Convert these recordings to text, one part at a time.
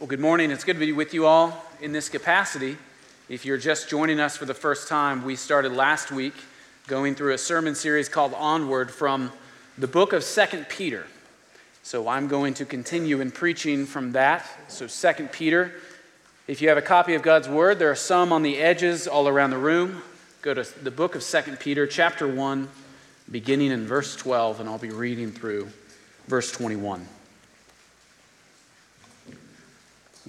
Well, good morning. It's good to be with you all in this capacity. If you're just joining us for the first time, we started last week going through a sermon series called Onward from the book of Second Peter. So I'm going to continue in preaching from that. So, Second Peter. If you have a copy of God's Word, there are some on the edges all around the room. Go to the book of Second Peter, chapter 1, beginning in verse 12, and I'll be reading through verse 21.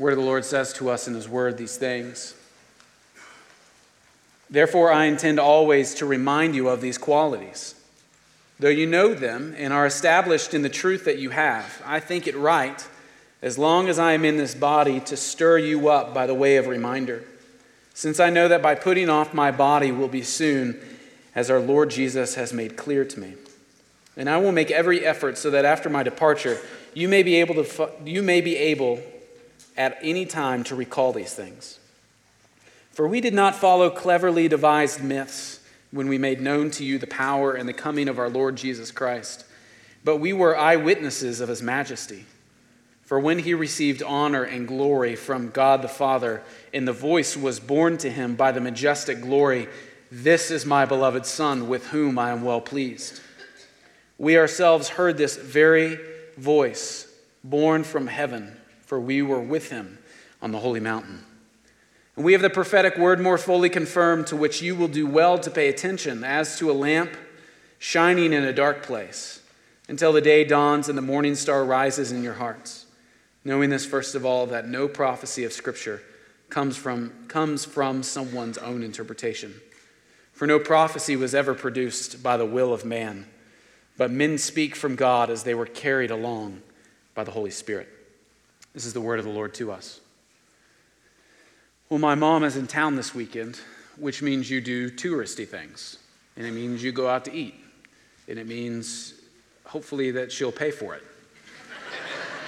Word of the Lord says to us in His Word these things. Therefore, I intend always to remind you of these qualities. Though you know them and are established in the truth that you have, I think it right, as long as I am in this body, to stir you up by the way of reminder, since I know that by putting off my body will be soon, as our Lord Jesus has made clear to me. And I will make every effort so that after my departure, you may be able to you may be able at any time to recall these things. For we did not follow cleverly devised myths when we made known to you the power and the coming of our Lord Jesus Christ, but we were eyewitnesses of his majesty. For when he received honor and glory from God the Father, and the voice was borne to him by the majestic glory, This is my beloved Son, with whom I am well pleased. We ourselves heard this very voice borne from heaven, for we were with him on the holy mountain. And we have the prophetic word more fully confirmed, to which you will do well to pay attention, as to a lamp shining in a dark place, until the day dawns and the morning star rises in your hearts. Knowing this, first of all, that no prophecy of Scripture comes from, comes from someone's own interpretation. For no prophecy was ever produced by the will of man, but men speak from God as they were carried along by the Holy Spirit. This is the word of the Lord to us. Well, my mom is in town this weekend, which means you do touristy things. And it means you go out to eat. And it means, hopefully, that she'll pay for it.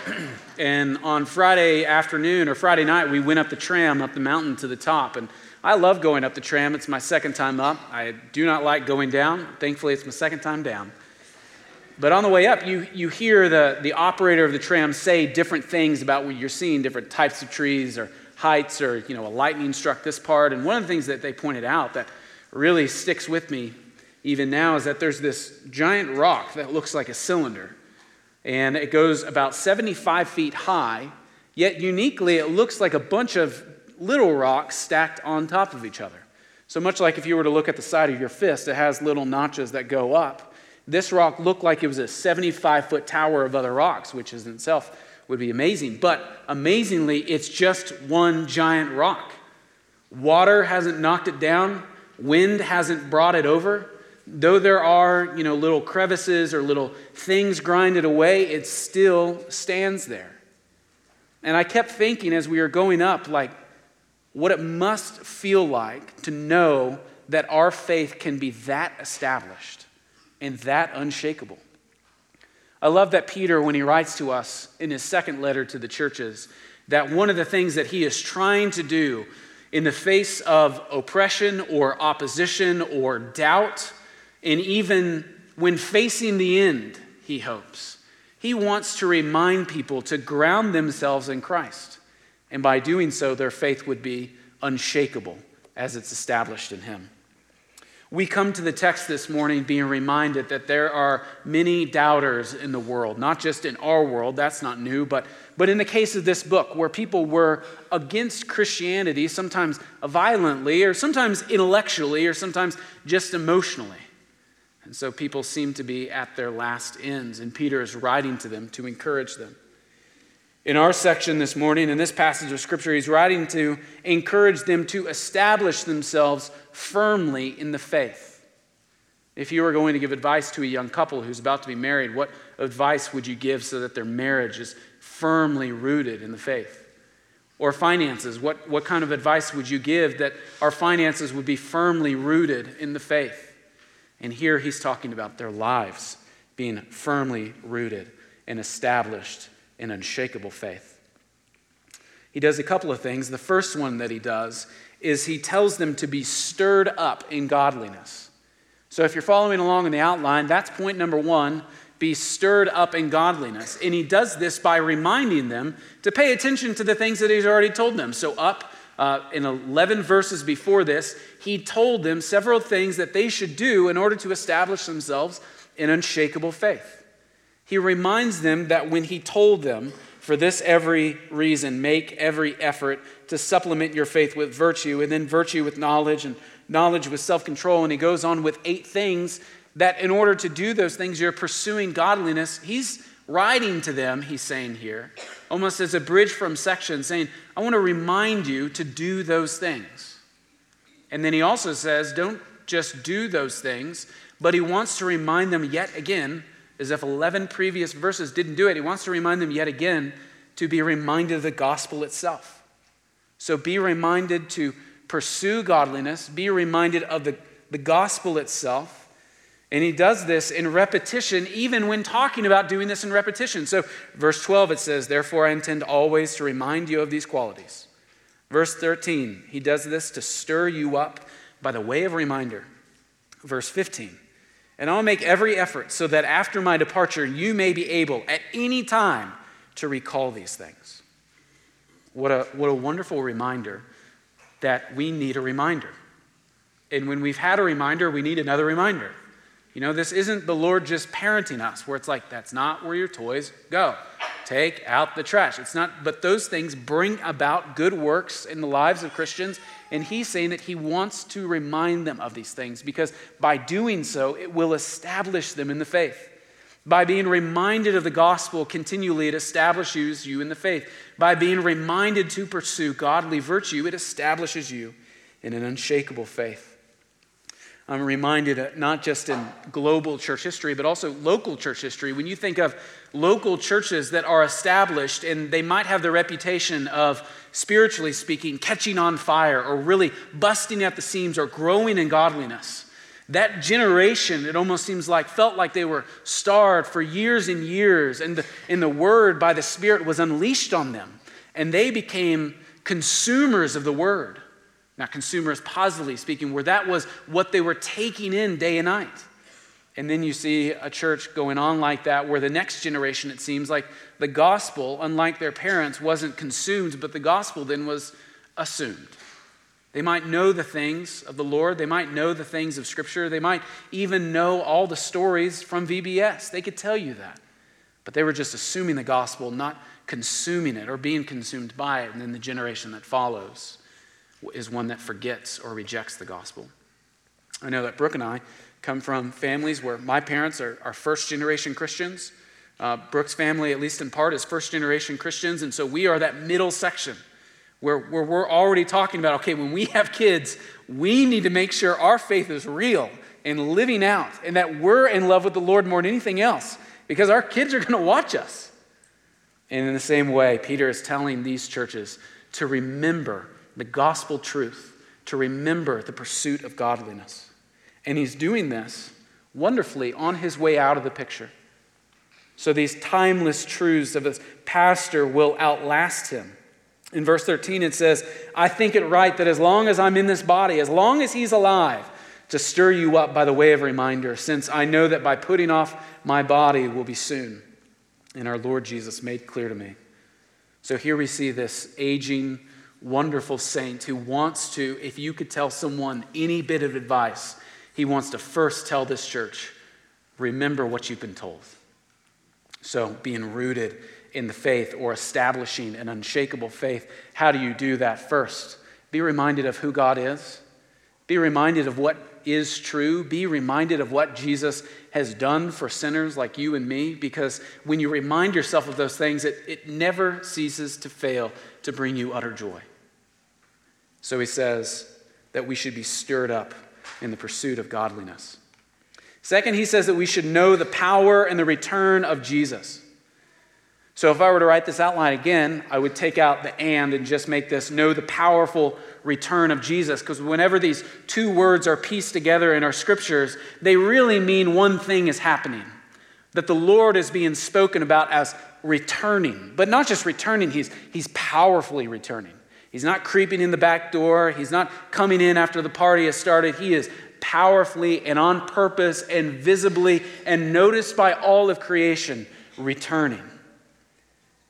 and on Friday afternoon or Friday night, we went up the tram up the mountain to the top. And I love going up the tram. It's my second time up. I do not like going down. Thankfully, it's my second time down. But on the way up, you, you hear the, the operator of the tram say different things about what you're seeing, different types of trees or heights or, you know, a lightning struck this part. And one of the things that they pointed out that really sticks with me even now is that there's this giant rock that looks like a cylinder. And it goes about 75 feet high, yet uniquely, it looks like a bunch of little rocks stacked on top of each other. So much like if you were to look at the side of your fist, it has little notches that go up. This rock looked like it was a 75 foot tower of other rocks, which in itself would be amazing. But amazingly, it's just one giant rock. Water hasn't knocked it down, wind hasn't brought it over. Though there are, you know, little crevices or little things grinded away, it still stands there. And I kept thinking as we were going up, like, what it must feel like to know that our faith can be that established and that unshakable. I love that Peter, when he writes to us in his second letter to the churches, that one of the things that he is trying to do in the face of oppression or opposition or doubt, and even when facing the end, he hopes, he wants to remind people to ground themselves in Christ. And by doing so, their faith would be unshakable as it's established in him. We come to the text this morning being reminded that there are many doubters in the world, not just in our world, that's not new, but, but in the case of this book, where people were against Christianity, sometimes violently, or sometimes intellectually, or sometimes just emotionally. And so people seem to be at their last ends, and Peter is writing to them to encourage them. In our section this morning, in this passage of Scripture, he's writing to encourage them to establish themselves firmly in the faith. If you were going to give advice to a young couple who's about to be married, what advice would you give so that their marriage is firmly rooted in the faith? Or finances, what, what kind of advice would you give that our finances would be firmly rooted in the faith? And here he's talking about their lives being firmly rooted and established in unshakable faith. He does a couple of things. The first one that he does is he tells them to be stirred up in godliness. So if you're following along in the outline, that's point number one be stirred up in godliness. And he does this by reminding them to pay attention to the things that he's already told them. So, up uh, in 11 verses before this, he told them several things that they should do in order to establish themselves in unshakable faith. He reminds them that when he told them, for this every reason, make every effort to supplement your faith with virtue, and then virtue with knowledge, and knowledge with self control. And he goes on with eight things that in order to do those things, you're pursuing godliness. He's writing to them, he's saying here, almost as a bridge from section, saying, I want to remind you to do those things. And then he also says, don't just do those things, but he wants to remind them yet again as if 11 previous verses didn't do it. He wants to remind them yet again to be reminded of the gospel itself. So be reminded to pursue godliness, be reminded of the, the gospel itself. And he does this in repetition, even when talking about doing this in repetition. So, verse 12, it says, Therefore, I intend always to remind you of these qualities. Verse 13, he does this to stir you up by the way of reminder. Verse 15, and I'll make every effort so that after my departure, you may be able at any time to recall these things. What a, what a wonderful reminder that we need a reminder. And when we've had a reminder, we need another reminder. You know, this isn't the Lord just parenting us, where it's like, that's not where your toys go. Take out the trash. It's not, but those things bring about good works in the lives of Christians and he's saying that he wants to remind them of these things because by doing so, it will establish them in the faith. By being reminded of the gospel continually, it establishes you in the faith. By being reminded to pursue godly virtue, it establishes you in an unshakable faith. I'm reminded, uh, not just in global church history, but also local church history. When you think of local churches that are established and they might have the reputation of, spiritually speaking, catching on fire or really busting at the seams or growing in godliness, that generation, it almost seems like, felt like they were starved for years and years, and the, and the word by the Spirit was unleashed on them, and they became consumers of the word. Now, consumers, positively speaking, where that was what they were taking in day and night. And then you see a church going on like that, where the next generation, it seems like the gospel, unlike their parents, wasn't consumed, but the gospel then was assumed. They might know the things of the Lord, they might know the things of Scripture, they might even know all the stories from VBS. They could tell you that. But they were just assuming the gospel, not consuming it or being consumed by it. And then the generation that follows is one that forgets or rejects the gospel. I know that Brooke and I come from families where my parents are, are first generation Christians. Uh, Brooke's family, at least in part, is first generation Christians. And so we are that middle section where, where we're already talking about okay, when we have kids, we need to make sure our faith is real and living out and that we're in love with the Lord more than anything else because our kids are going to watch us. And in the same way, Peter is telling these churches to remember the gospel truth, to remember the pursuit of godliness. And he's doing this wonderfully on his way out of the picture. So these timeless truths of his pastor will outlast him. In verse 13, it says, I think it right that as long as I'm in this body, as long as he's alive, to stir you up by the way of reminder, since I know that by putting off my body will be soon. And our Lord Jesus made clear to me. So here we see this aging, wonderful saint who wants to, if you could tell someone any bit of advice, he wants to first tell this church, remember what you've been told. So, being rooted in the faith or establishing an unshakable faith, how do you do that first? Be reminded of who God is. Be reminded of what is true. Be reminded of what Jesus has done for sinners like you and me, because when you remind yourself of those things, it, it never ceases to fail to bring you utter joy. So he says that we should be stirred up in the pursuit of godliness. Second, he says that we should know the power and the return of Jesus. So if I were to write this outline again, I would take out the and and just make this know the powerful return of Jesus. Because whenever these two words are pieced together in our scriptures, they really mean one thing is happening that the Lord is being spoken about as returning. But not just returning, he's, he's powerfully returning. He's not creeping in the back door. He's not coming in after the party has started. He is powerfully and on purpose and visibly and noticed by all of creation, returning.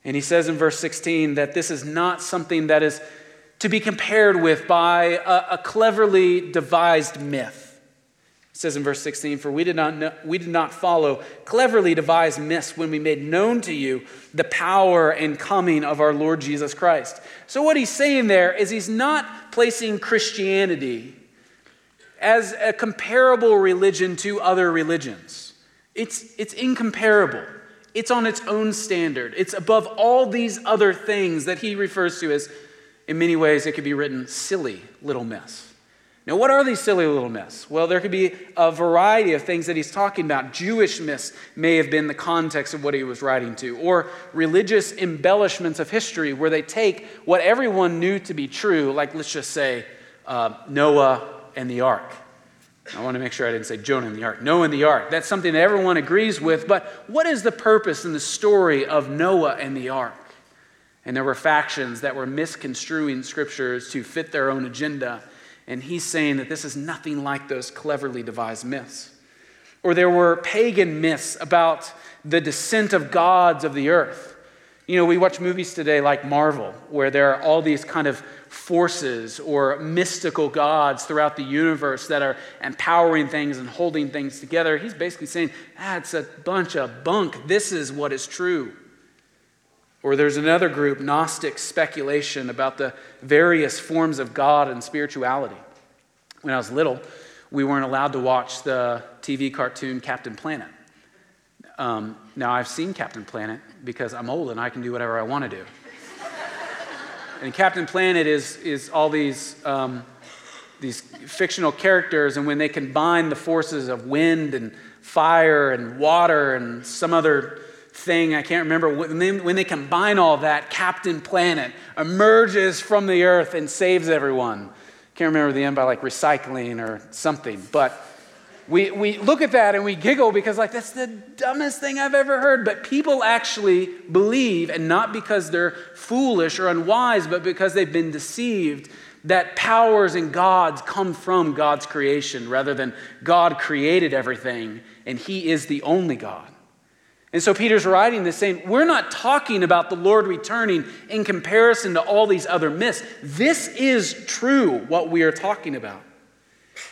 And he says in verse 16 that this is not something that is to be compared with by a, a cleverly devised myth. It says in verse 16, For we did, not know, we did not follow cleverly devised myths when we made known to you the power and coming of our Lord Jesus Christ. So, what he's saying there is he's not placing Christianity as a comparable religion to other religions. It's, it's incomparable. It's on its own standard. It's above all these other things that he refers to as, in many ways, it could be written silly little myths. Now, what are these silly little myths? Well, there could be a variety of things that he's talking about. Jewish myths may have been the context of what he was writing to, or religious embellishments of history where they take what everyone knew to be true, like let's just say uh, Noah and the ark. I want to make sure I didn't say Jonah and the ark. Noah and the ark. That's something that everyone agrees with, but what is the purpose in the story of Noah and the ark? And there were factions that were misconstruing scriptures to fit their own agenda. And he's saying that this is nothing like those cleverly devised myths. Or there were pagan myths about the descent of gods of the earth. You know, we watch movies today like Marvel, where there are all these kind of forces or mystical gods throughout the universe that are empowering things and holding things together. He's basically saying, ah, a bunch of bunk. This is what is true. Or there's another group, Gnostic speculation about the various forms of God and spirituality. When I was little, we weren't allowed to watch the TV cartoon Captain Planet. Um, now, I've seen Captain Planet because I'm old and I can do whatever I want to do. and Captain Planet is, is all these, um, these fictional characters, and when they combine the forces of wind and fire and water and some other thing, I can't remember, when they, when they combine all that, Captain Planet emerges from the earth and saves everyone. Can't remember the end by like recycling or something, but we, we look at that and we giggle because like that's the dumbest thing I've ever heard. But people actually believe, and not because they're foolish or unwise, but because they've been deceived, that powers and gods come from God's creation rather than God created everything and He is the only God. And so Peter's writing this saying, we're not talking about the Lord returning in comparison to all these other myths. This is true, what we are talking about.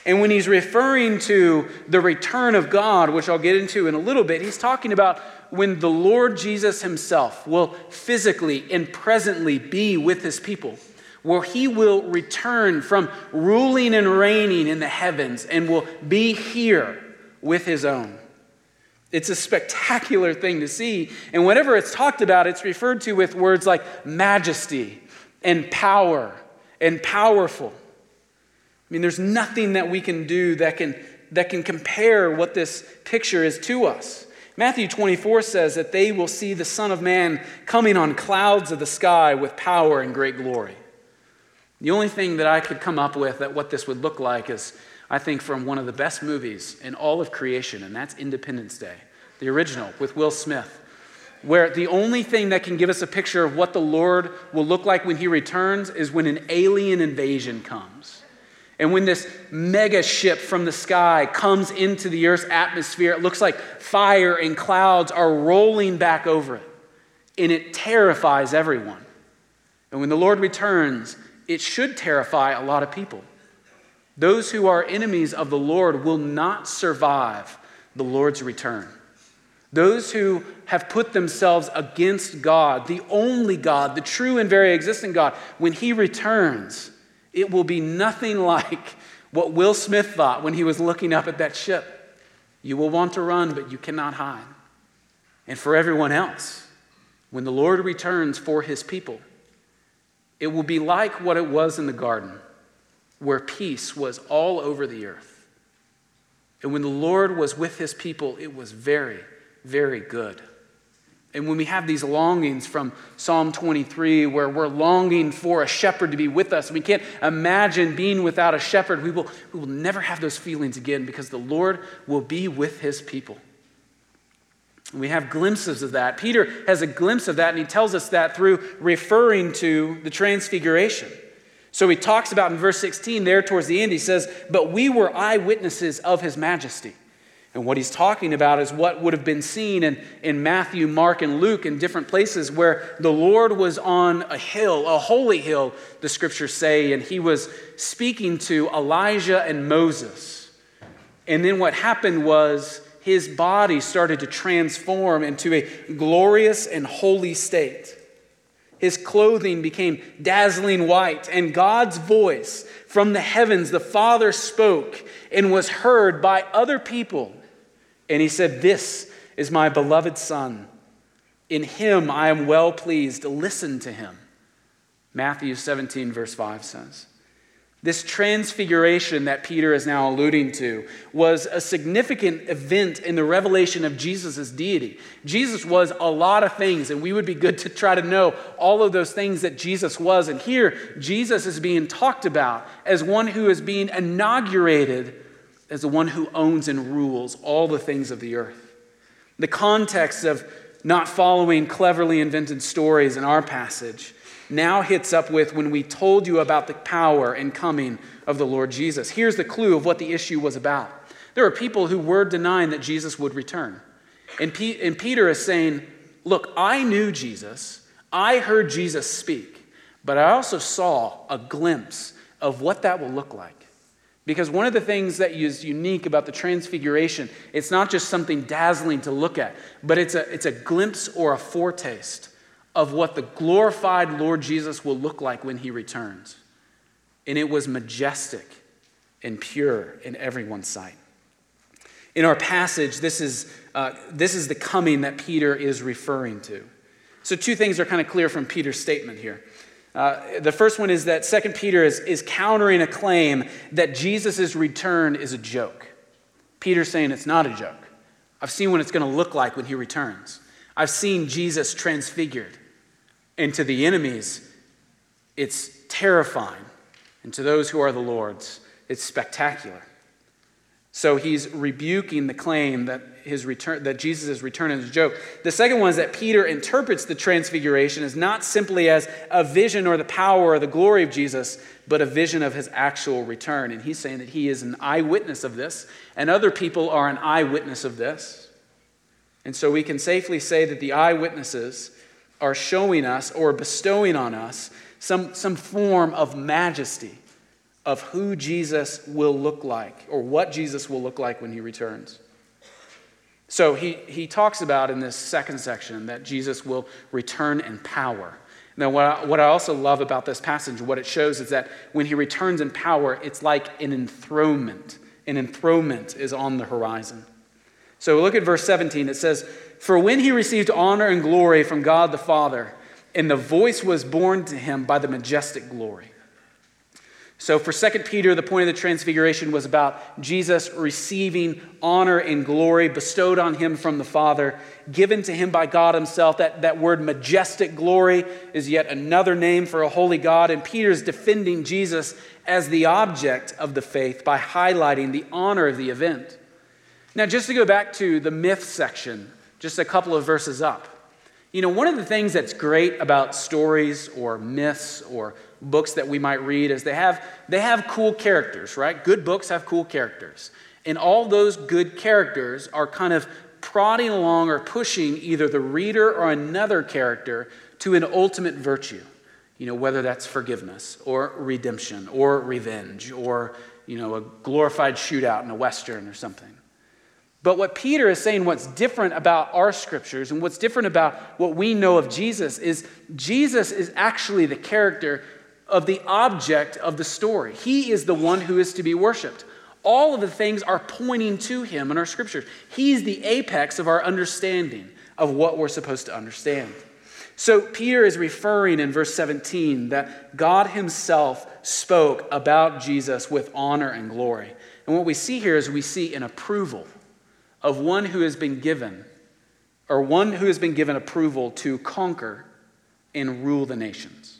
And when he's referring to the return of God, which I'll get into in a little bit, he's talking about when the Lord Jesus himself will physically and presently be with his people, where he will return from ruling and reigning in the heavens and will be here with his own. It's a spectacular thing to see. And whenever it's talked about, it's referred to with words like majesty and power and powerful. I mean, there's nothing that we can do that can, that can compare what this picture is to us. Matthew 24 says that they will see the Son of Man coming on clouds of the sky with power and great glory. The only thing that I could come up with that what this would look like is I think, from one of the best movies in all of creation, and that's Independence Day, the original with Will Smith, where the only thing that can give us a picture of what the Lord will look like when he returns is when an alien invasion comes. And when this mega ship from the sky comes into the Earth's atmosphere, it looks like fire and clouds are rolling back over it. And it terrifies everyone. And when the Lord returns, it should terrify a lot of people. Those who are enemies of the Lord will not survive the Lord's return. Those who have put themselves against God, the only God, the true and very existing God, when He returns, it will be nothing like what Will Smith thought when he was looking up at that ship. You will want to run, but you cannot hide. And for everyone else, when the Lord returns for His people, it will be like what it was in the garden where peace was all over the earth. And when the Lord was with his people, it was very, very good. And when we have these longings from Psalm 23, where we're longing for a shepherd to be with us, we can't imagine being without a shepherd. We will, we will never have those feelings again because the Lord will be with his people. We have glimpses of that. Peter has a glimpse of that, and he tells us that through referring to the transfiguration. So he talks about in verse 16, there towards the end, he says, But we were eyewitnesses of his majesty. And what he's talking about is what would have been seen in, in Matthew, Mark, and Luke in different places where the Lord was on a hill, a holy hill, the scriptures say, and he was speaking to Elijah and Moses. And then what happened was his body started to transform into a glorious and holy state. His clothing became dazzling white, and God's voice from the heavens, the Father spoke and was heard by other people and he said, This is my beloved Son. In him I am well pleased. Listen to him. Matthew 17, verse 5 says. This transfiguration that Peter is now alluding to was a significant event in the revelation of Jesus' deity. Jesus was a lot of things, and we would be good to try to know all of those things that Jesus was. And here, Jesus is being talked about as one who is being inaugurated as the one who owns and rules all the things of the earth. The context of not following cleverly invented stories in our passage now hits up with when we told you about the power and coming of the Lord Jesus. Here's the clue of what the issue was about. There were people who were denying that Jesus would return. And, P- and Peter is saying, Look, I knew Jesus, I heard Jesus speak, but I also saw a glimpse of what that will look like. Because one of the things that is unique about the transfiguration, it's not just something dazzling to look at, but it's a, it's a glimpse or a foretaste of what the glorified Lord Jesus will look like when he returns. And it was majestic and pure in everyone's sight. In our passage, this is, uh, this is the coming that Peter is referring to. So, two things are kind of clear from Peter's statement here. Uh, the first one is that 2 Peter is, is countering a claim that Jesus' return is a joke. Peter's saying it's not a joke. I've seen what it's going to look like when he returns. I've seen Jesus transfigured. And to the enemies, it's terrifying. And to those who are the Lord's, it's spectacular. So he's rebuking the claim that his return that Jesus' return is a joke. The second one is that Peter interprets the transfiguration as not simply as a vision or the power or the glory of Jesus, but a vision of his actual return. And he's saying that he is an eyewitness of this, and other people are an eyewitness of this. And so we can safely say that the eyewitnesses are showing us or bestowing on us some, some form of majesty of who Jesus will look like or what Jesus will look like when he returns. So he, he talks about in this second section that Jesus will return in power. Now, what I, what I also love about this passage, what it shows is that when he returns in power, it's like an enthronement. An enthronement is on the horizon. So look at verse 17. It says, For when he received honor and glory from God the Father, and the voice was borne to him by the majestic glory. So, for 2 Peter, the point of the transfiguration was about Jesus receiving honor and glory bestowed on him from the Father, given to him by God himself. That, that word majestic glory is yet another name for a holy God. And Peter's defending Jesus as the object of the faith by highlighting the honor of the event. Now, just to go back to the myth section, just a couple of verses up. You know, one of the things that's great about stories or myths or books that we might read is they have, they have cool characters, right? Good books have cool characters. And all those good characters are kind of prodding along or pushing either the reader or another character to an ultimate virtue. You know, whether that's forgiveness or redemption or revenge or, you know, a glorified shootout in a Western or something. But what Peter is saying, what's different about our scriptures and what's different about what we know of Jesus is Jesus is actually the character of the object of the story. He is the one who is to be worshiped. All of the things are pointing to him in our scriptures. He's the apex of our understanding of what we're supposed to understand. So, Peter is referring in verse 17 that God himself spoke about Jesus with honor and glory. And what we see here is we see an approval of one who has been given, or one who has been given approval to conquer and rule the nations.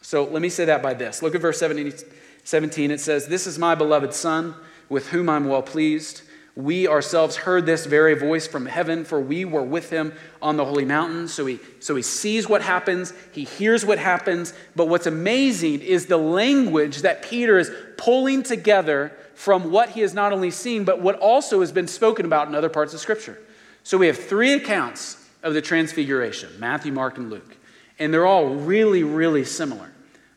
So let me say that by this. Look at verse 17. It says, This is my beloved Son, with whom I'm well pleased. We ourselves heard this very voice from heaven, for we were with him on the holy mountain. So he, so he sees what happens, he hears what happens. But what's amazing is the language that Peter is pulling together from what he has not only seen, but what also has been spoken about in other parts of Scripture. So we have three accounts of the Transfiguration Matthew, Mark, and Luke. And they're all really, really similar.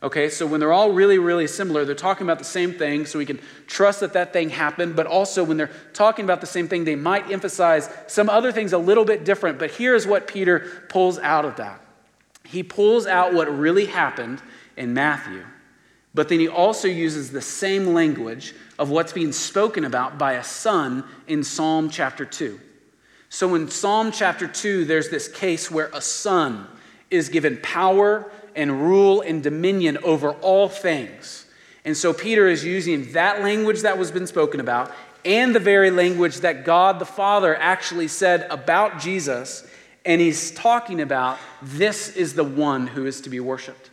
Okay, so when they're all really, really similar, they're talking about the same thing, so we can trust that that thing happened. But also, when they're talking about the same thing, they might emphasize some other things a little bit different. But here's what Peter pulls out of that he pulls out what really happened in Matthew, but then he also uses the same language of what's being spoken about by a son in Psalm chapter 2. So in Psalm chapter 2, there's this case where a son is given power and rule and dominion over all things. And so Peter is using that language that was been spoken about and the very language that God the Father actually said about Jesus. And he's talking about this is the one who is to be worshiped.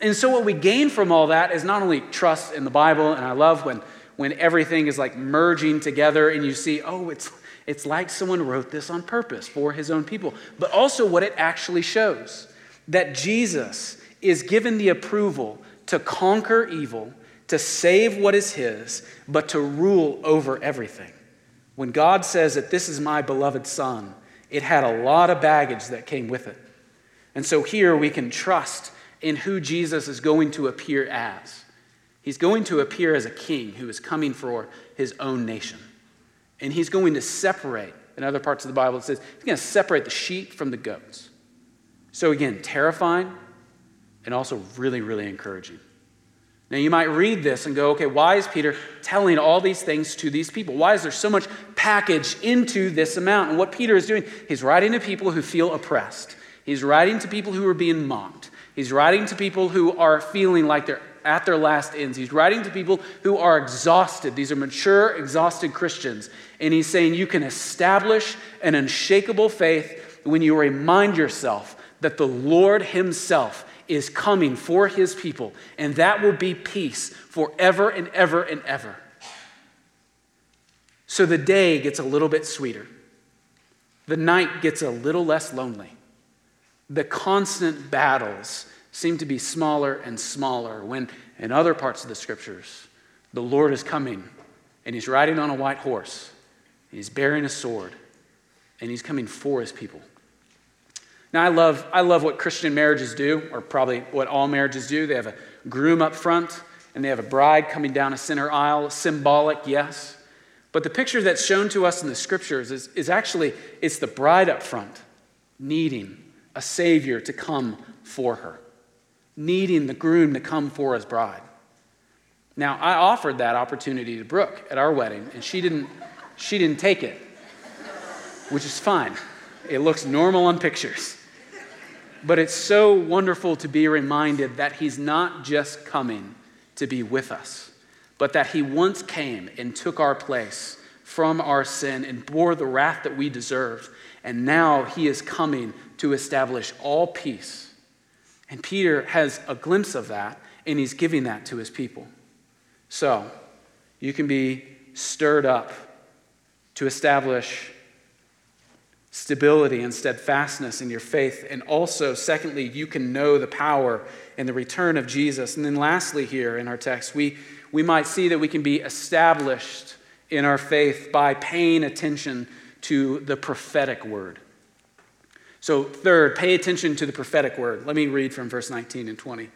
And so, what we gain from all that is not only trust in the Bible, and I love when, when everything is like merging together and you see, oh, it's, it's like someone wrote this on purpose for his own people, but also what it actually shows that Jesus is given the approval to conquer evil, to save what is his, but to rule over everything. When God says that this is my beloved Son, it had a lot of baggage that came with it. And so here we can trust in who Jesus is going to appear as. He's going to appear as a king who is coming for his own nation. And he's going to separate, in other parts of the Bible, it says he's going to separate the sheep from the goats. So, again, terrifying and also really, really encouraging. Now, you might read this and go, okay, why is Peter telling all these things to these people? Why is there so much package into this amount? And what Peter is doing, he's writing to people who feel oppressed, he's writing to people who are being mocked, he's writing to people who are feeling like they're at their last ends. He's writing to people who are exhausted. These are mature, exhausted Christians. And he's saying you can establish an unshakable faith when you remind yourself that the Lord Himself is coming for His people, and that will be peace forever and ever and ever. So the day gets a little bit sweeter, the night gets a little less lonely. The constant battles seem to be smaller and smaller when, in other parts of the scriptures, the Lord is coming and He's riding on a white horse, He's bearing a sword, and He's coming for His people. Now, I love, I love what Christian marriages do, or probably what all marriages do. They have a groom up front, and they have a bride coming down a center aisle. Symbolic, yes. But the picture that's shown to us in the scriptures is, is actually, it's the bride up front needing a savior to come for her, needing the groom to come for his bride. Now, I offered that opportunity to Brooke at our wedding, and she didn't, she didn't take it, which is fine. It looks normal on pictures. But it's so wonderful to be reminded that He's not just coming to be with us, but that He once came and took our place from our sin and bore the wrath that we deserved. And now He is coming to establish all peace. And Peter has a glimpse of that, and he's giving that to his people. So, you can be stirred up to establish stability and steadfastness in your faith. And also, secondly, you can know the power and the return of Jesus. And then, lastly, here in our text, we, we might see that we can be established in our faith by paying attention to the prophetic word. So, third, pay attention to the prophetic word. Let me read from verse 19 and 20.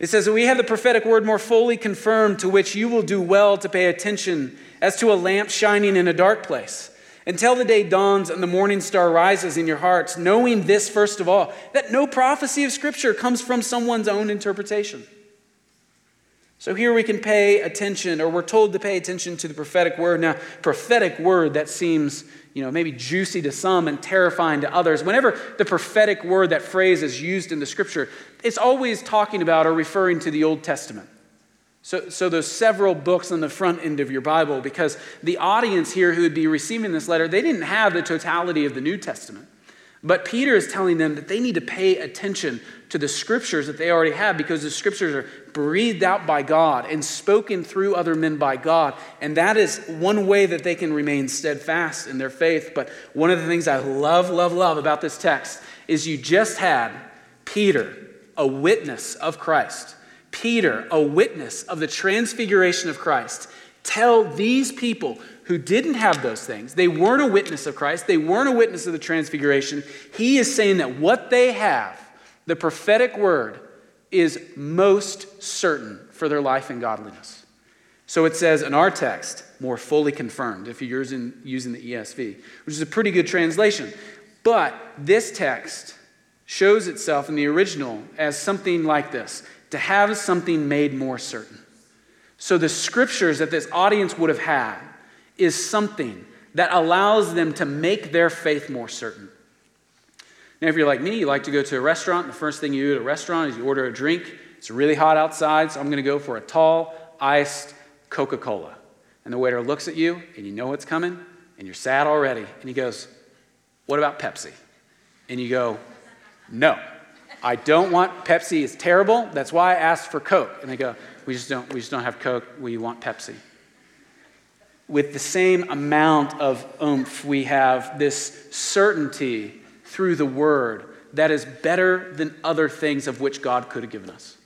It says, We have the prophetic word more fully confirmed, to which you will do well to pay attention as to a lamp shining in a dark place until the day dawns and the morning star rises in your hearts, knowing this, first of all, that no prophecy of Scripture comes from someone's own interpretation. So here we can pay attention, or we're told to pay attention to the prophetic word. Now, prophetic word that seems, you know, maybe juicy to some and terrifying to others. Whenever the prophetic word, that phrase is used in the scripture, it's always talking about or referring to the Old Testament. So, so there's several books on the front end of your Bible because the audience here who would be receiving this letter, they didn't have the totality of the New Testament. But Peter is telling them that they need to pay attention to the scriptures that they already have because the scriptures are breathed out by God and spoken through other men by God. And that is one way that they can remain steadfast in their faith. But one of the things I love, love, love about this text is you just had Peter, a witness of Christ, Peter, a witness of the transfiguration of Christ, tell these people who didn't have those things, they weren't a witness of Christ, they weren't a witness of the transfiguration. He is saying that what they have, the prophetic word, is most certain for their life and godliness. So it says in our text, more fully confirmed, if you're using, using the ESV, which is a pretty good translation. But this text shows itself in the original as something like this to have something made more certain. So the scriptures that this audience would have had is something that allows them to make their faith more certain. Now, if you're like me, you like to go to a restaurant, the first thing you do at a restaurant is you order a drink. It's really hot outside, so I'm going to go for a tall, iced Coca Cola. And the waiter looks at you, and you know what's coming, and you're sad already. And he goes, What about Pepsi? And you go, No, I don't want Pepsi. It's terrible. That's why I asked for Coke. And they go, We just don't, we just don't have Coke. We want Pepsi with the same amount of oomph, we have this certainty through the word that is better than other things of which God could have given us.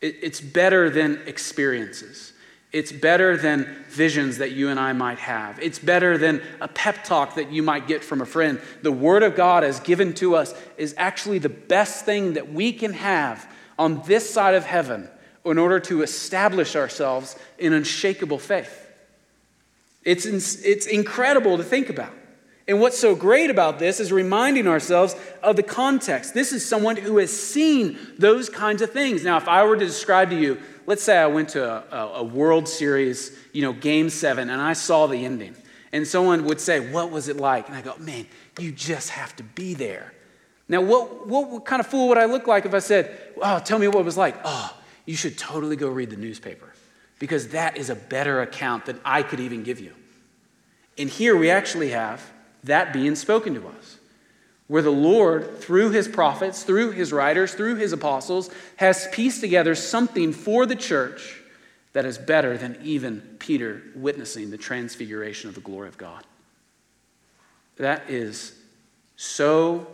It, it's better than experiences. It's better than visions that you and I might have. It's better than a pep talk that you might get from a friend. The Word of God, as given to us, is actually the best thing that we can have on this side of heaven in order to establish ourselves in unshakable faith. It's, it's incredible to think about. And what's so great about this is reminding ourselves of the context. This is someone who has seen those kinds of things. Now, if I were to describe to you, let's say I went to a, a, World Series, you know, game seven, and I saw the ending, and someone would say, What was it like? And I go, Man, you just have to be there. Now, what, what, what kind of fool would I look like if I said, Oh, tell me what it was like? Oh, you should totally go read the newspaper because that is a better account than I could even give you. And here we actually have that being spoken to us, where the Lord, through his prophets, through his writers, through his apostles, has pieced together something for the church that is better than even Peter witnessing the transfiguration of the glory of God. That is so,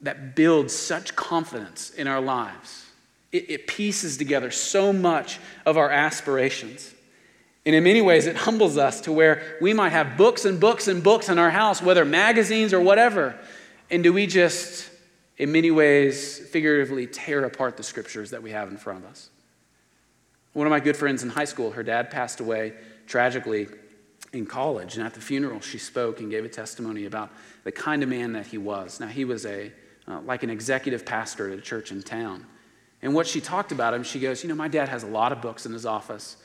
that builds such confidence in our lives. It, it pieces together so much of our aspirations. And in many ways, it humbles us to where we might have books and books and books in our house, whether magazines or whatever. And do we just, in many ways, figuratively tear apart the scriptures that we have in front of us? One of my good friends in high school, her dad passed away tragically in college. And at the funeral, she spoke and gave a testimony about the kind of man that he was. Now, he was a, uh, like an executive pastor at a church in town. And what she talked about him, she goes, You know, my dad has a lot of books in his office.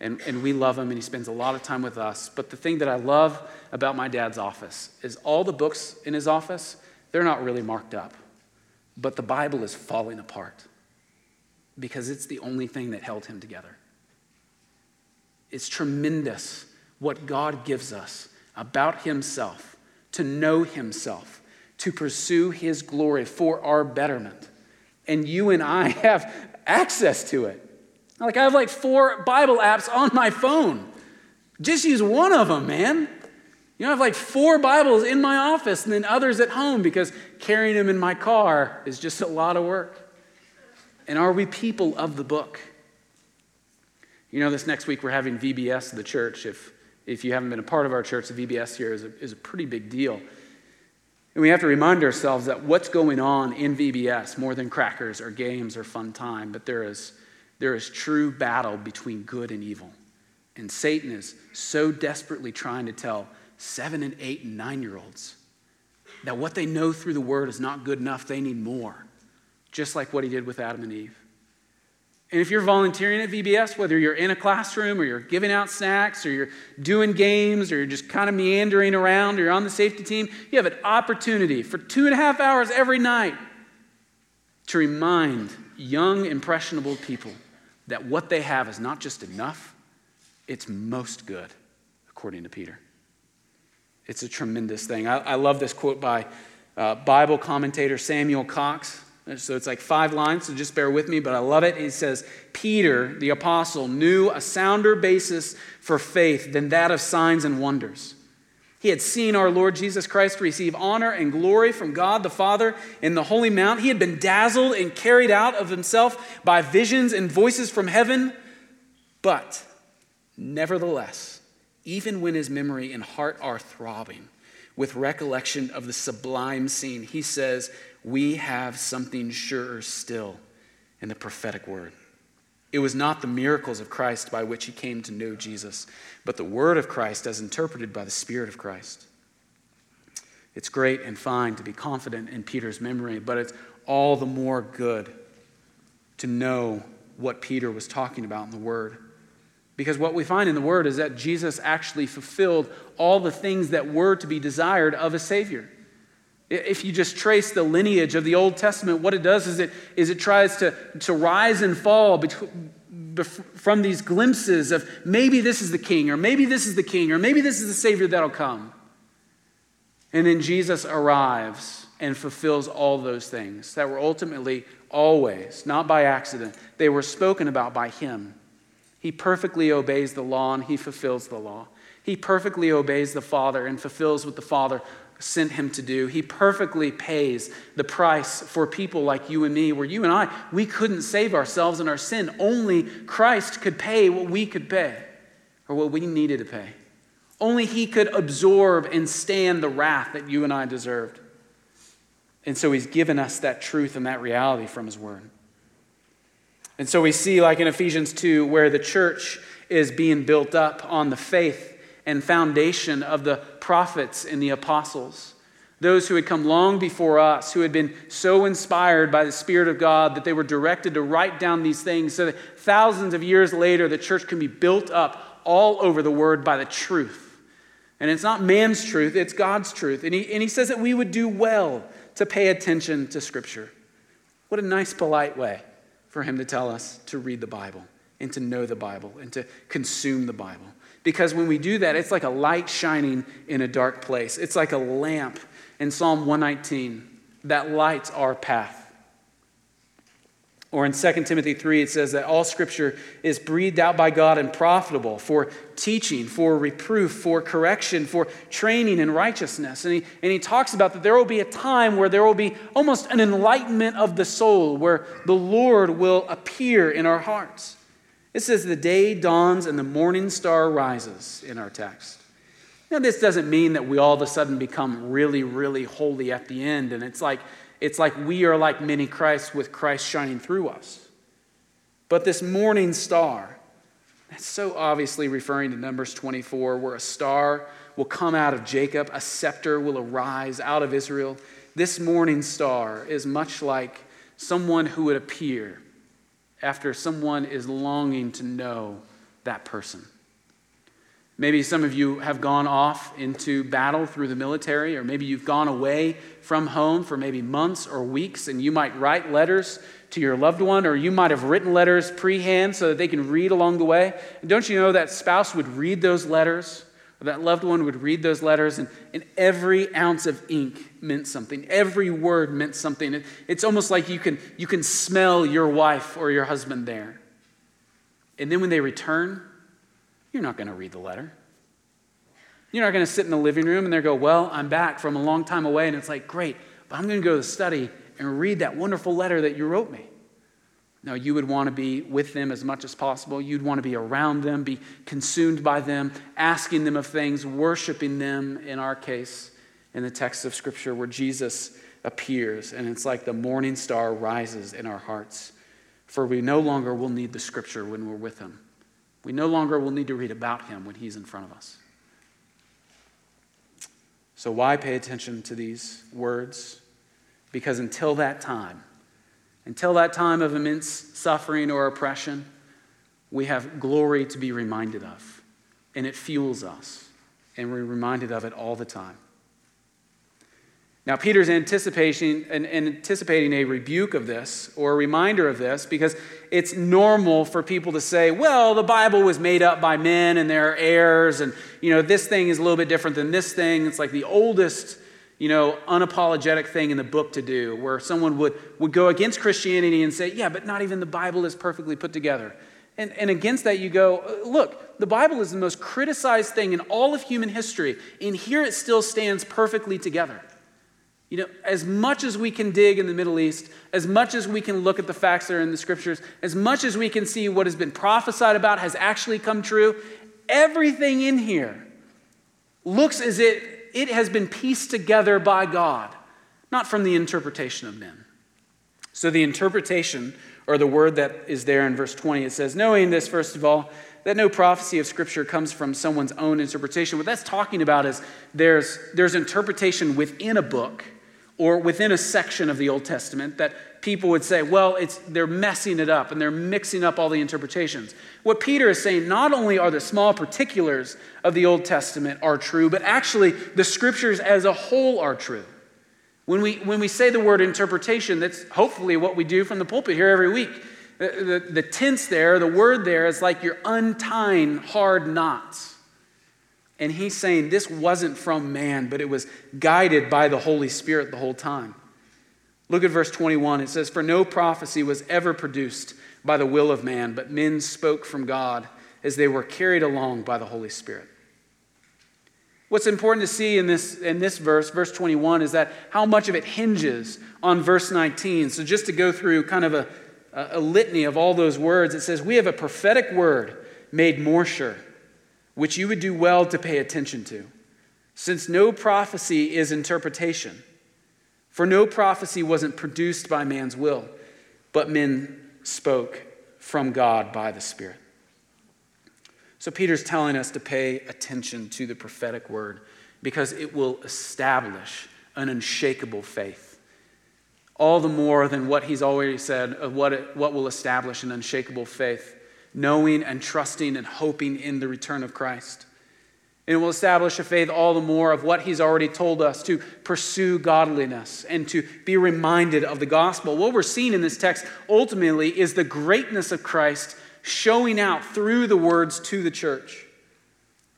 And, and we love him, and he spends a lot of time with us. But the thing that I love about my dad's office is all the books in his office, they're not really marked up. But the Bible is falling apart because it's the only thing that held him together. It's tremendous what God gives us about himself, to know himself, to pursue his glory for our betterment. And you and I have access to it. Like I have like four Bible apps on my phone. Just use one of them, man. You know, I have like four Bibles in my office and then others at home because carrying them in my car is just a lot of work. And are we people of the book? You know, this next week we're having VBS the church. If, if you haven't been a part of our church, the VBS here is a, is a pretty big deal. And we have to remind ourselves that what's going on in VBS, more than crackers or games or fun time, but there is there is true battle between good and evil. And Satan is so desperately trying to tell seven and eight and nine year olds that what they know through the word is not good enough, they need more, just like what he did with Adam and Eve. And if you're volunteering at VBS, whether you're in a classroom or you're giving out snacks or you're doing games or you're just kind of meandering around or you're on the safety team, you have an opportunity for two and a half hours every night to remind young, impressionable people that what they have is not just enough, it's most good, according to Peter. It's a tremendous thing. I, I love this quote by uh, Bible commentator Samuel Cox. So it's like five lines, so just bear with me, but I love it. He says, Peter, the apostle, knew a sounder basis for faith than that of signs and wonders. He had seen our Lord Jesus Christ receive honor and glory from God the Father in the Holy Mount. He had been dazzled and carried out of himself by visions and voices from heaven. But nevertheless, even when his memory and heart are throbbing with recollection of the sublime scene, he says, We have something surer still in the prophetic word. It was not the miracles of Christ by which he came to know Jesus, but the word of Christ as interpreted by the Spirit of Christ. It's great and fine to be confident in Peter's memory, but it's all the more good to know what Peter was talking about in the Word. Because what we find in the Word is that Jesus actually fulfilled all the things that were to be desired of a Savior. If you just trace the lineage of the Old Testament, what it does is it, is it tries to, to rise and fall between, from these glimpses of maybe this is the king, or maybe this is the king, or maybe this is the Savior that'll come. And then Jesus arrives and fulfills all those things that were ultimately always, not by accident, they were spoken about by Him. He perfectly obeys the law and He fulfills the law. He perfectly obeys the Father and fulfills what the Father sent him to do. He perfectly pays the price for people like you and me, where you and I, we couldn't save ourselves in our sin. Only Christ could pay what we could pay or what we needed to pay. Only He could absorb and stand the wrath that you and I deserved. And so He's given us that truth and that reality from His Word. And so we see, like in Ephesians 2, where the church is being built up on the faith and foundation of the prophets and the apostles, those who had come long before us, who had been so inspired by the Spirit of God that they were directed to write down these things so that thousands of years later the church can be built up all over the Word by the truth. And it's not man's truth, it's God's truth. And he, and he says that we would do well to pay attention to Scripture. What a nice, polite way for him to tell us to read the Bible and to know the Bible and to consume the Bible. Because when we do that, it's like a light shining in a dark place. It's like a lamp in Psalm 119 that lights our path. Or in 2 Timothy 3, it says that all scripture is breathed out by God and profitable for teaching, for reproof, for correction, for training in righteousness. And he, and he talks about that there will be a time where there will be almost an enlightenment of the soul, where the Lord will appear in our hearts. It says, The day dawns and the morning star rises in our text. Now, this doesn't mean that we all of a sudden become really, really holy at the end, and it's like, it's like we are like many Christs with Christ shining through us. But this morning star, that's so obviously referring to Numbers 24, where a star will come out of Jacob, a scepter will arise out of Israel. This morning star is much like someone who would appear after someone is longing to know that person. Maybe some of you have gone off into battle through the military, or maybe you've gone away from home for maybe months or weeks, and you might write letters to your loved one, or you might have written letters pre-hand so that they can read along the way. And don't you know that spouse would read those letters or that loved one would read those letters, and, and every ounce of ink meant something. Every word meant something. It, it's almost like you can, you can smell your wife or your husband there. And then when they return, you're not going to read the letter. You're not going to sit in the living room and they go, Well, I'm back from a long time away. And it's like, Great, but I'm going to go to the study and read that wonderful letter that you wrote me. No, you would want to be with them as much as possible. You'd want to be around them, be consumed by them, asking them of things, worshiping them, in our case, in the text of Scripture where Jesus appears. And it's like the morning star rises in our hearts. For we no longer will need the Scripture when we're with Him. We no longer will need to read about Him when He's in front of us. So, why pay attention to these words? Because until that time, until that time of immense suffering or oppression, we have glory to be reminded of, and it fuels us, and we're reminded of it all the time. Now, Peter's anticipating, anticipating a rebuke of this or a reminder of this because it's normal for people to say, well, the Bible was made up by men and there are errors, and you know, this thing is a little bit different than this thing. It's like the oldest you know, unapologetic thing in the book to do, where someone would, would go against Christianity and say, yeah, but not even the Bible is perfectly put together. And, and against that, you go, uh, look, the Bible is the most criticized thing in all of human history, and here it still stands perfectly together. You know, as much as we can dig in the Middle East, as much as we can look at the facts that are in the scriptures, as much as we can see what has been prophesied about has actually come true, everything in here looks as if it has been pieced together by God, not from the interpretation of men. So the interpretation, or the word that is there in verse 20, it says, Knowing this, first of all, that no prophecy of Scripture comes from someone's own interpretation. What that's talking about is there's, there's interpretation within a book or within a section of the Old Testament that people would say, well, it's, they're messing it up and they're mixing up all the interpretations. What Peter is saying, not only are the small particulars of the Old Testament are true, but actually the scriptures as a whole are true. When we, when we say the word interpretation, that's hopefully what we do from the pulpit here every week. The, the, the tense there, the word there is like you're untying hard knots. And he's saying this wasn't from man, but it was guided by the Holy Spirit the whole time. Look at verse 21. It says, For no prophecy was ever produced by the will of man, but men spoke from God as they were carried along by the Holy Spirit. What's important to see in this, in this verse, verse 21, is that how much of it hinges on verse 19. So, just to go through kind of a, a litany of all those words, it says, We have a prophetic word made more sure which you would do well to pay attention to, since no prophecy is interpretation. For no prophecy wasn't produced by man's will, but men spoke from God by the Spirit. So Peter's telling us to pay attention to the prophetic word because it will establish an unshakable faith. All the more than what he's already said of what, it, what will establish an unshakable faith knowing and trusting and hoping in the return of Christ. And it will establish a faith all the more of what he's already told us to pursue godliness and to be reminded of the gospel. What we're seeing in this text ultimately is the greatness of Christ showing out through the words to the church.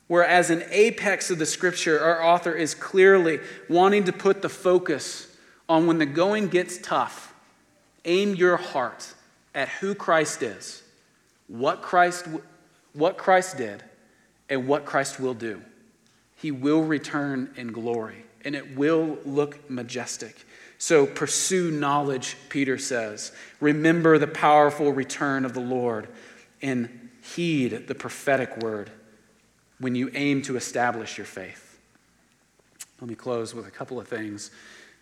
Whereas an apex of the scripture, our author is clearly wanting to put the focus on when the going gets tough, aim your heart at who Christ is what Christ, what Christ did and what Christ will do. He will return in glory, and it will look majestic. So pursue knowledge, Peter says. Remember the powerful return of the Lord, and heed the prophetic word when you aim to establish your faith. Let me close with a couple of things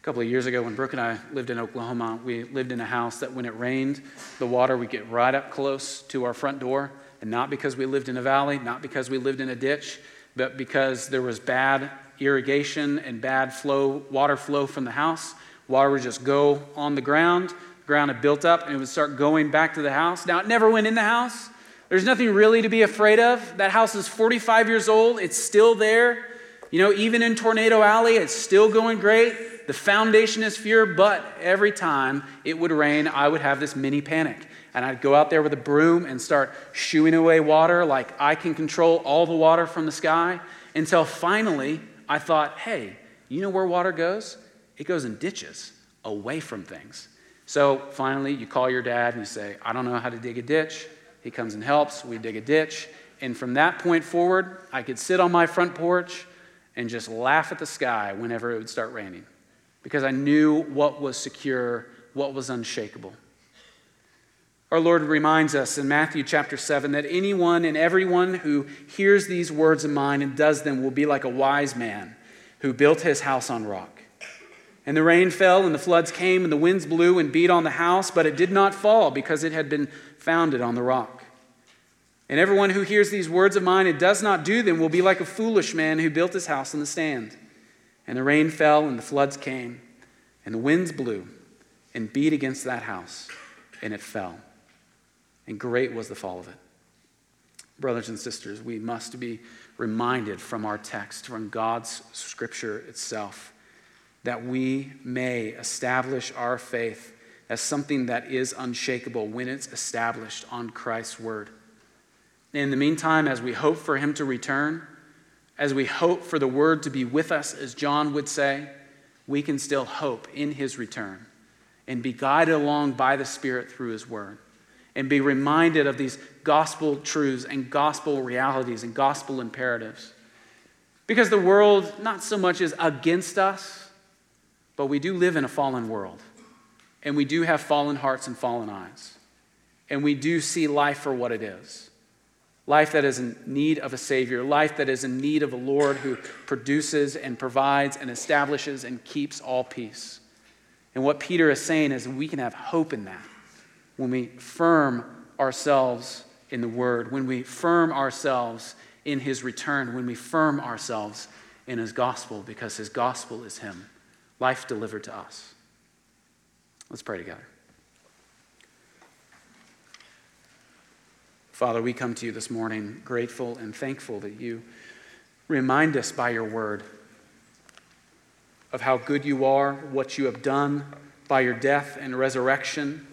couple of years ago when Brooke and I lived in Oklahoma, we lived in a house that when it rained, the water would get right up close to our front door. And not because we lived in a valley, not because we lived in a ditch, but because there was bad irrigation and bad flow, water flow from the house. Water would just go on the ground. The ground had built up and it would start going back to the house. Now, it never went in the house. There's nothing really to be afraid of. That house is 45 years old. It's still there. You know, even in Tornado Alley, it's still going great. The foundation is fear, but every time it would rain, I would have this mini panic. And I'd go out there with a broom and start shooing away water like I can control all the water from the sky until finally I thought, hey, you know where water goes? It goes in ditches away from things. So finally, you call your dad and you say, I don't know how to dig a ditch. He comes and helps. We dig a ditch. And from that point forward, I could sit on my front porch and just laugh at the sky whenever it would start raining because I knew what was secure, what was unshakable. Our Lord reminds us in Matthew chapter 7 that anyone and everyone who hears these words of mine and does them will be like a wise man who built his house on rock. And the rain fell, and the floods came, and the winds blew and beat on the house, but it did not fall because it had been founded on the rock. And everyone who hears these words of mine and does not do them will be like a foolish man who built his house on the sand. And the rain fell, and the floods came, and the winds blew and beat against that house, and it fell. And great was the fall of it. Brothers and sisters, we must be reminded from our text, from God's scripture itself, that we may establish our faith as something that is unshakable when it's established on Christ's word. In the meantime, as we hope for him to return, as we hope for the word to be with us, as John would say, we can still hope in his return and be guided along by the Spirit through his word and be reminded of these gospel truths and gospel realities and gospel imperatives. Because the world not so much is against us, but we do live in a fallen world. And we do have fallen hearts and fallen eyes. And we do see life for what it is life that is in need of a Savior, life that is in need of a Lord who produces and provides and establishes and keeps all peace. And what Peter is saying is we can have hope in that when we firm ourselves in the Word, when we firm ourselves in His return, when we firm ourselves in His gospel, because His gospel is Him, life delivered to us. Let's pray together. Father, we come to you this morning grateful and thankful that you remind us by your word of how good you are, what you have done by your death and resurrection,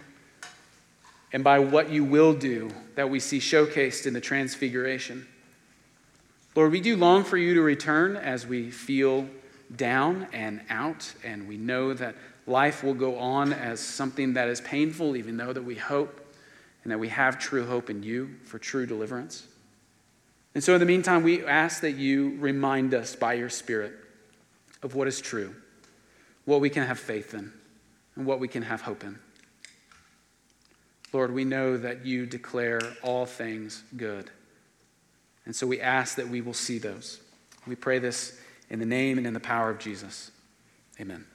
and by what you will do that we see showcased in the transfiguration. Lord, we do long for you to return as we feel down and out, and we know that life will go on as something that is painful, even though that we hope and that we have true hope in you for true deliverance. And so, in the meantime, we ask that you remind us by your Spirit of what is true, what we can have faith in, and what we can have hope in. Lord, we know that you declare all things good. And so we ask that we will see those. We pray this in the name and in the power of Jesus. Amen.